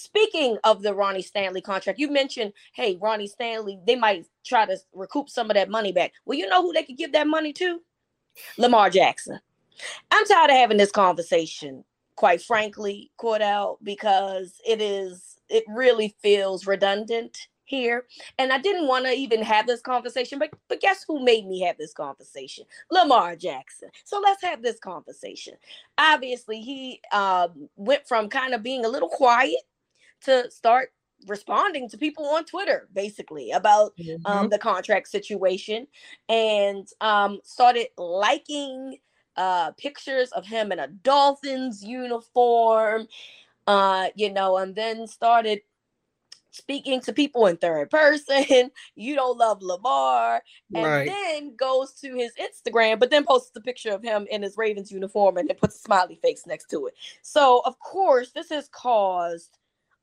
Speaking of the Ronnie Stanley contract, you mentioned, hey, Ronnie Stanley, they might try to recoup some of that money back. Well, you know who they could give that money to? Lamar Jackson. I'm tired of having this conversation, quite frankly, Cordell, because it is, it really feels redundant here. And I didn't want to even have this conversation, but but guess who made me have this conversation? Lamar Jackson. So let's have this conversation. Obviously, he um, went from kind of being a little quiet to start responding to people on Twitter, basically about um, mm-hmm. um, the contract situation, and um, started liking uh, pictures of him in a Dolphins uniform, uh, you know, and then started speaking to people in third person. you don't love Lamar, and right. then goes to his Instagram, but then posts a picture of him in his Ravens uniform and then puts a smiley face next to it. So, of course, this has caused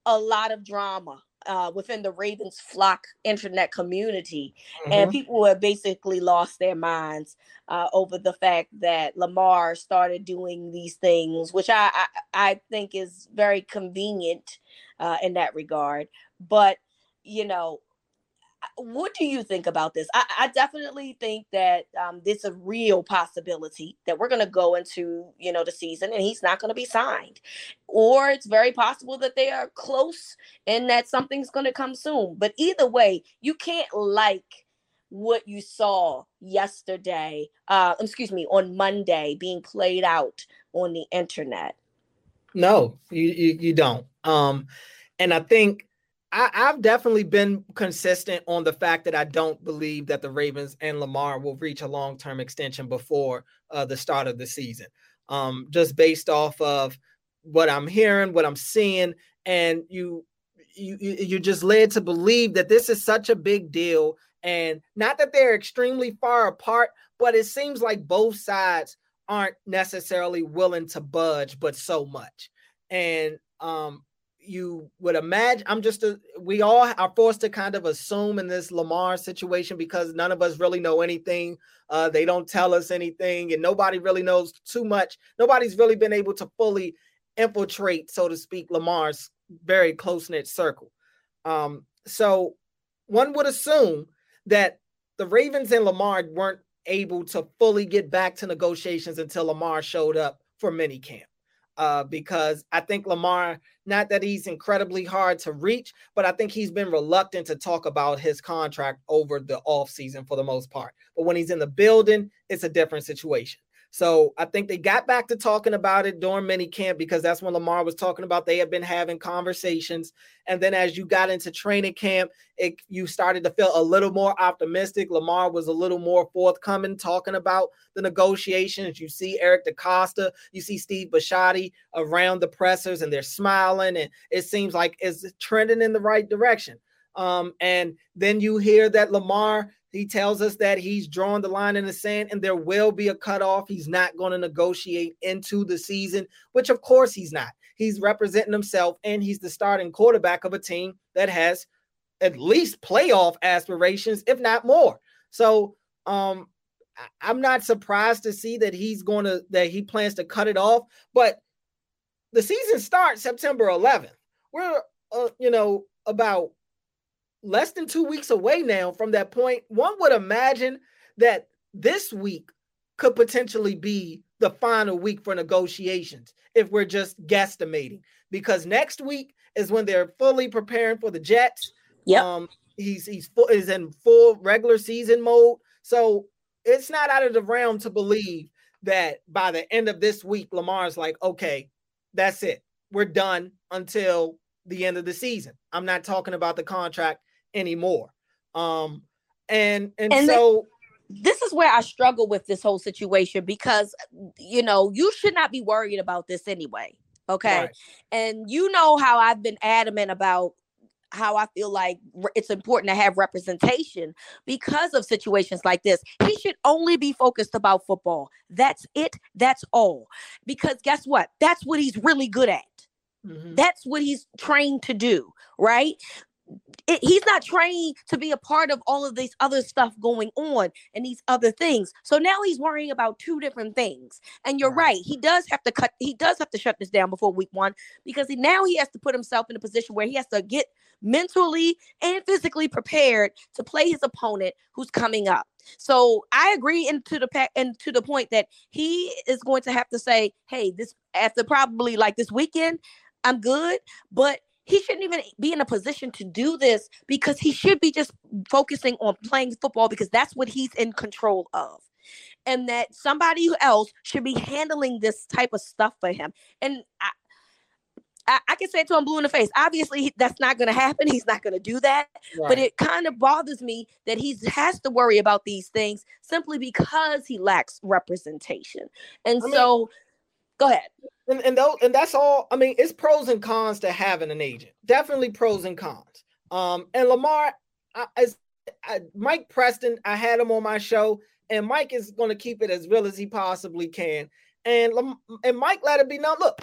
a lot of drama uh, within the Ravens flock internet community, mm-hmm. and people have basically lost their minds uh, over the fact that Lamar started doing these things, which I I, I think is very convenient uh, in that regard. But you know, what do you think about this? I, I definitely think that um, is a real possibility that we're going to go into, you know, the season and he's not going to be signed, or it's very possible that they are close and that something's going to come soon. But either way, you can't like what you saw yesterday. Uh, excuse me, on Monday being played out on the internet. No, you you, you don't. Um, and I think I, have definitely been consistent on the fact that I don't believe that the Ravens and Lamar will reach a long term extension before uh, the start of the season. Um, just based off of what I'm hearing, what I'm seeing, and you you you're just led to believe that this is such a big deal, and not that they're extremely far apart, but it seems like both sides aren't necessarily willing to budge, but so much. And um, you would imagine i'm just a, we all are forced to kind of assume in this lamar situation because none of us really know anything uh, they don't tell us anything and nobody really knows too much nobody's really been able to fully infiltrate so to speak lamar's very close-knit circle um, so one would assume that the ravens and lamar weren't able to fully get back to negotiations until Lamar showed up for minicamp. Uh, because I think Lamar, not that he's incredibly hard to reach, but I think he's been reluctant to talk about his contract over the offseason for the most part. But when he's in the building, it's a different situation. So I think they got back to talking about it during mini camp because that's when Lamar was talking about they had been having conversations. And then as you got into training camp, it, you started to feel a little more optimistic. Lamar was a little more forthcoming talking about the negotiations. You see Eric DeCosta, you see Steve Bisciotti around the pressers, and they're smiling, and it seems like it's trending in the right direction. Um, and then you hear that Lamar he tells us that he's drawn the line in the sand and there will be a cutoff. He's not going to negotiate into the season, which of course he's not. He's representing himself and he's the starting quarterback of a team that has at least playoff aspirations, if not more. So um I'm not surprised to see that he's going to that he plans to cut it off, but the season starts September 11th. We're uh, you know about less than two weeks away now from that point. One would imagine that this week could potentially be the final week for negotiations if we're just guesstimating, because next week is when they're fully preparing for the Jets. Yeah, um, he's he's full, is in full regular season mode, so it's not out of the realm to believe that by the end of this week, Lamar's like, okay, that's it, we're done until the end of the season. I'm not talking about the contract anymore. Um, and and, and so this is where I struggle with this whole situation because you know you should not be worried about this anyway. Okay, right. and you know how I've been adamant about how I feel like it's important to have representation because of situations like this. He should only be focused about football. That's it. That's all. Because guess what? That's what he's really good at. Mm-hmm. That's what he's trained to do, right? it, he's not trained to be a part of all of this other stuff going on and these other things. So now he's worrying about two different things. And you're right. right. He does have to cut, he does have to shut this down before week one because he, now he has to put himself in a position where he has to get mentally and physically prepared to play his opponent who's coming up. So I agree into the pack and to the point that he is going to have to say, hey, this after probably like this weekend, I'm good, but he shouldn't even be in a position to do this because he should be just focusing on playing football because that's what he's in control of. And that somebody else should be handling this type of stuff for him. And I, I, I can say it to him blue in the face. Obviously, that's not going to happen. He's not going to do that. Right. But it kind of bothers me that he has to worry about these things simply because he lacks representation. And I so, mean, go ahead and and, those, and that's all. I mean, it's pros and cons to having an agent. Definitely pros and cons. Um, and Lamar, I, as I, Mike Preston, I had him on my show, and Mike is going to keep it as real as he possibly can. And and Mike let it be known. Look,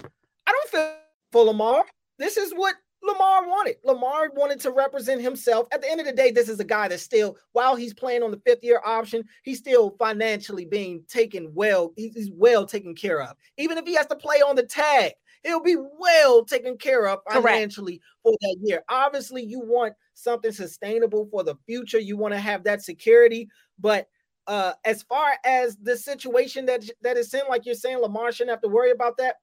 I don't feel for Lamar. This is what Lamar wanted. Lamar wanted to represent himself. At the end of the day, this is a guy that still, while he's playing on the fifth year option, he's still financially being taken well. He's well taken care of. Even if he has to play on the tag, he'll be well taken care of financially Correct. for that year. Obviously, you want something sustainable for the future. You want to have that security. But uh, as far as the situation that that is in, like you're saying, Lamar shouldn't have to worry about that.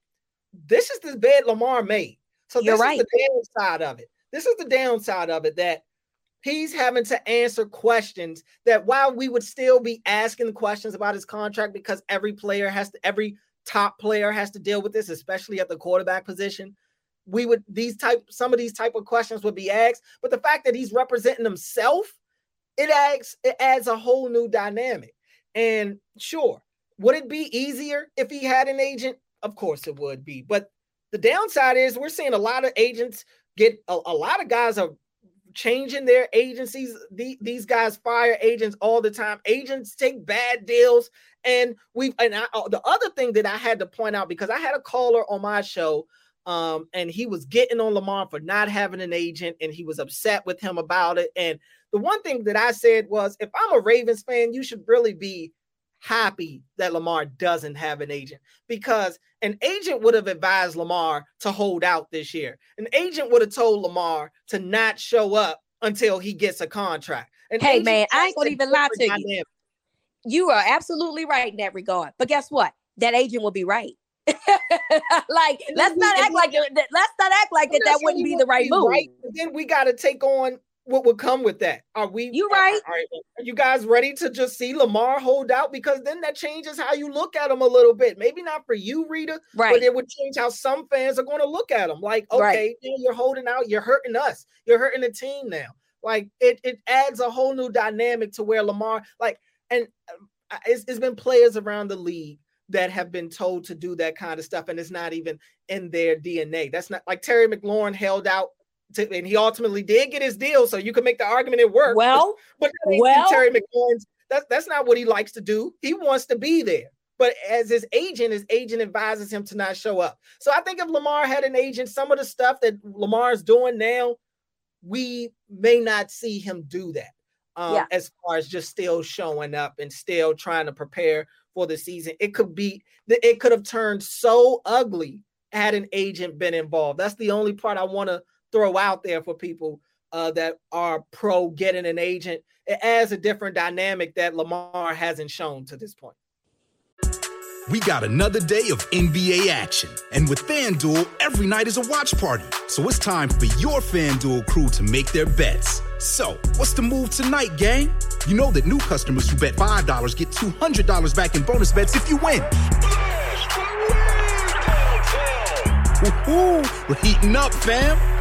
This is the bed Lamar made. So You're this right. is the downside of it. This is the downside of it that he's having to answer questions that while we would still be asking questions about his contract because every player has to every top player has to deal with this, especially at the quarterback position. We would these type some of these type of questions would be asked, but the fact that he's representing himself, it adds it adds a whole new dynamic. And sure, would it be easier if he had an agent? Of course it would be, but the downside is we're seeing a lot of agents get a, a lot of guys are changing their agencies. The, these guys fire agents all the time. Agents take bad deals. And we've and I, uh, the other thing that I had to point out because I had a caller on my show um, and he was getting on Lamar for not having an agent and he was upset with him about it. And the one thing that I said was if I'm a Ravens fan, you should really be happy that Lamar doesn't have an agent because an agent would have advised Lamar to hold out this year. An agent would have told Lamar to not show up until he gets a contract. An hey man, I ain't gonna even lie to dynamic. you. You are absolutely right in that regard. But guess what? That agent will be right. like let's not act like let's not act like that that wouldn't be the right move. Right. Then we got to take on what would come with that. Are we? You right? Are, are, you guys ready to just see Lamar hold out? Because then that changes how you look at him a little bit. Maybe not for you, Rita, right? But it would change how some fans are going to look at him. Like, okay, right. you're holding out. You're hurting us. You're hurting the team now. Like it, it adds a whole new dynamic to where Lamar, like, and uh, it's, it's been players around the league that have been told to do that kind of stuff, and it's not even in their DNA. That's not like Terry McLaurin held out to, and he ultimately did get his deal. So you can make the argument it worked. Well, but, well, Terry McLaurin's that's that's not what he likes to do. He wants to be there. But as his agent, his agent advises him to not show up. So I think if Lamar had an agent, some of the stuff that Lamar is doing now, we may not see him do that. Um, yeah. as far as just still showing up and still trying to prepare for the season. It could be that it could have turned so ugly had an agent been involved. That's the only part I want to throw out there for people uh, that are pro getting an agent. It adds a different dynamic that Lamar hasn't shown to this point. We got another day of NBA action. And with FanDuel, every night is a watch party. So it's time for your FanDuel crew to make their bets. So, what's the move tonight, gang? You know that new customers who bet $5 get $200 back in bonus bets if you win. Ooh, we're heating up, fam.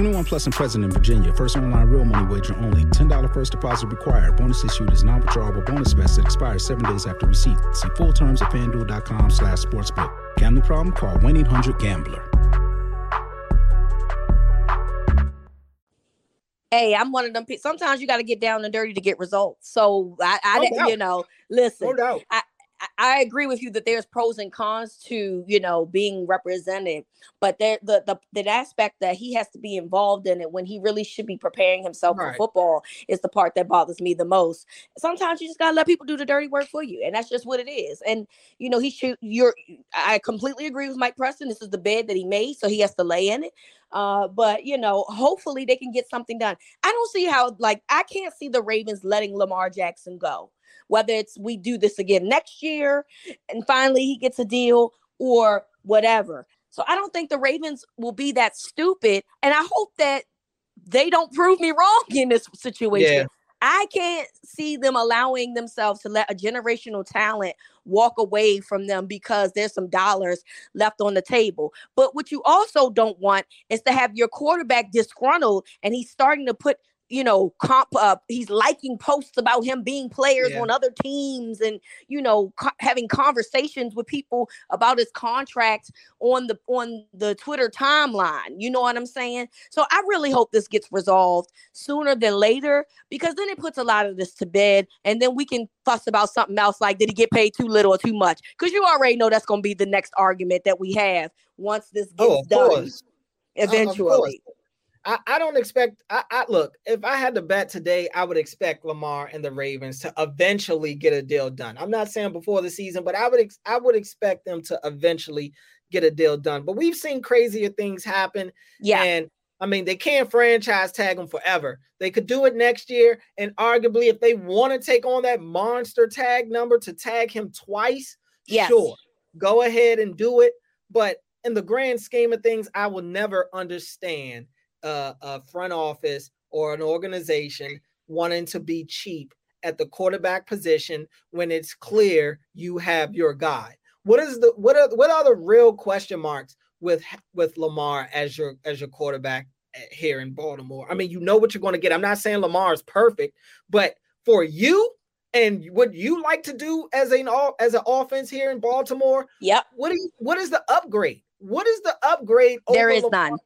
21 plus and present in Virginia. First online real money wager only. $10 first deposit required. Bonus issued is non-withdrawable bonus bets that expires seven days after receipt. See full terms at fanduel.com slash sportsbook. Gambling problem? Call 1-800-GAMBLER. hey, I'm one of them. people. Sometimes you got to get down and dirty to get results. So I, I no you know, listen, no I, I agree with you that there's pros and cons to you know being represented, but there the the the aspect that he has to be involved in it when he really should be preparing himself right. for football is the part that bothers me the most. Sometimes you just gotta let people do the dirty work for you, and that's just what it is. And you know he should. You're. I completely agree with Mike Preston. This is the bed that he made, so he has to lay in it. Uh, but you know, hopefully they can get something done. I don't see how like I can't see the Ravens letting Lamar Jackson go whether it's we do this again next year and finally he gets a deal or whatever. So I don't think the Ravens will be that stupid. And I hope that they don't prove me wrong in this situation. Yeah. I can't see them allowing themselves to let a generational talent walk away from them because there's some dollars left on the table. But what you also don't want is to have your quarterback disgruntled and he's starting to put you know, comp uh, he's liking posts about him being players yeah. on other teams and you know co- having conversations with people about his contract on the on the Twitter timeline. You know what I'm saying? So I really hope this gets resolved sooner than later because then it puts a lot of this to bed and then we can fuss about something else like did he get paid too little or too much? Because you already know that's going to be the next argument that we have once this oh, gets oh, done course. eventually. I, I don't expect. I, I, look. If I had to bet today, I would expect Lamar and the Ravens to eventually get a deal done. I'm not saying before the season, but I would. Ex, I would expect them to eventually get a deal done. But we've seen crazier things happen. Yeah. And I mean, they can't franchise tag him forever. They could do it next year, and arguably, if they want to take on that monster tag number to tag him twice, yes. sure, go ahead and do it. But in the grand scheme of things, I will never understand a, a front office or an organization wanting to be cheap at the quarterback position when it's clear you have your guy. What is the what are what are the real question marks with with Lamar as your as your quarterback eh, here in Baltimore? I mean, you know what you're going to get. I'm not saying Lamar is perfect, but for you and what you like to do as an as an offense here in Baltimore, yep. What do you, what is the upgrade? What is the upgrade? There is Lamar? none.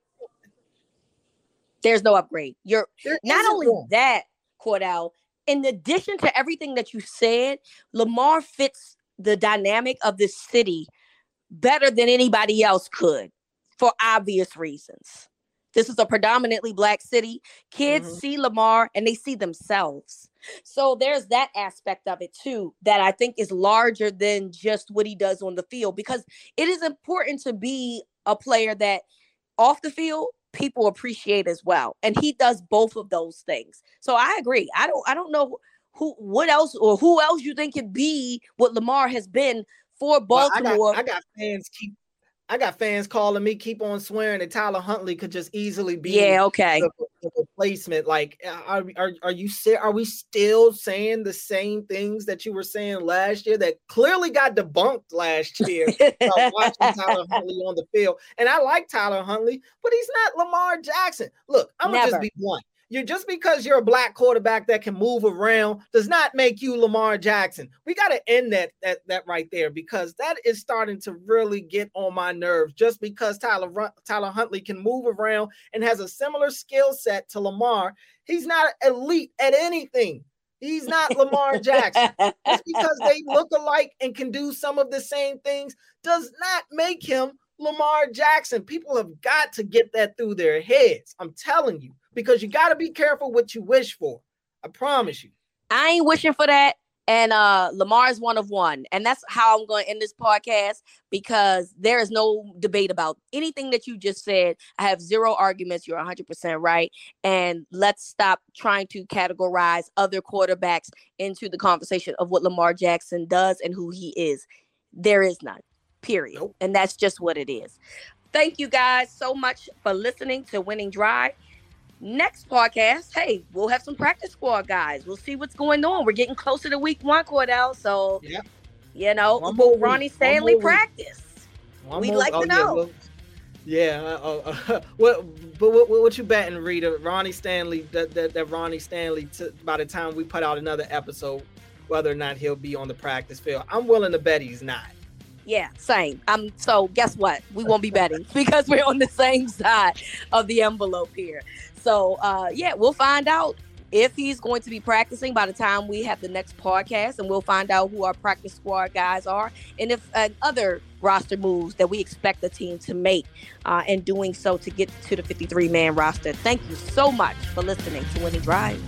There's no upgrade. You're there not only one. that, Cordell, in addition to everything that you said, Lamar fits the dynamic of this city better than anybody else could for obvious reasons. This is a predominantly black city. Kids mm-hmm. see Lamar and they see themselves. So there's that aspect of it too that I think is larger than just what he does on the field because it is important to be a player that off the field people appreciate as well. And he does both of those things. So I agree. I don't I don't know who what else or who else you think could be what Lamar has been for Baltimore. Well, I, got, I got fans keep I got fans calling me, keep on swearing that Tyler Huntley could just easily be yeah, okay, the, the replacement. Like, are, are are you are we still saying the same things that you were saying last year that clearly got debunked last year? Uh, watching Tyler Huntley on the field, and I like Tyler Huntley, but he's not Lamar Jackson. Look, I'm gonna just be blunt you're just because you're a black quarterback that can move around does not make you Lamar Jackson. We got to end that that that right there because that is starting to really get on my nerves. Just because Tyler Tyler Huntley can move around and has a similar skill set to Lamar, he's not elite at anything. He's not Lamar Jackson. Just because they look alike and can do some of the same things does not make him Lamar Jackson. People have got to get that through their heads. I'm telling you because you got to be careful what you wish for. I promise you. I ain't wishing for that. And uh Lamar is one of one. And that's how I'm going to end this podcast because there is no debate about anything that you just said. I have zero arguments. You're 100% right. And let's stop trying to categorize other quarterbacks into the conversation of what Lamar Jackson does and who he is. There is none, period. Nope. And that's just what it is. Thank you guys so much for listening to Winning Drive next podcast, hey, we'll have some practice squad guys. We'll see what's going on. We're getting closer to week one, Cordell. So, yep. you know, one will Ronnie Stanley practice? We'd more, like to oh, know. Yeah, well, yeah uh, uh, what, but what, what, you betting, Rita? Ronnie Stanley, that, that, that Ronnie Stanley, t- by the time we put out another episode, whether or not he'll be on the practice field, I'm willing to bet he's not. Yeah, same. Um, so guess what? We won't be betting because we're on the same side of the envelope here. So uh, yeah, we'll find out if he's going to be practicing by the time we have the next podcast, and we'll find out who our practice squad guys are, and if uh, other roster moves that we expect the team to make, uh, and doing so to get to the 53 man roster. Thank you so much for listening to Winning Drive.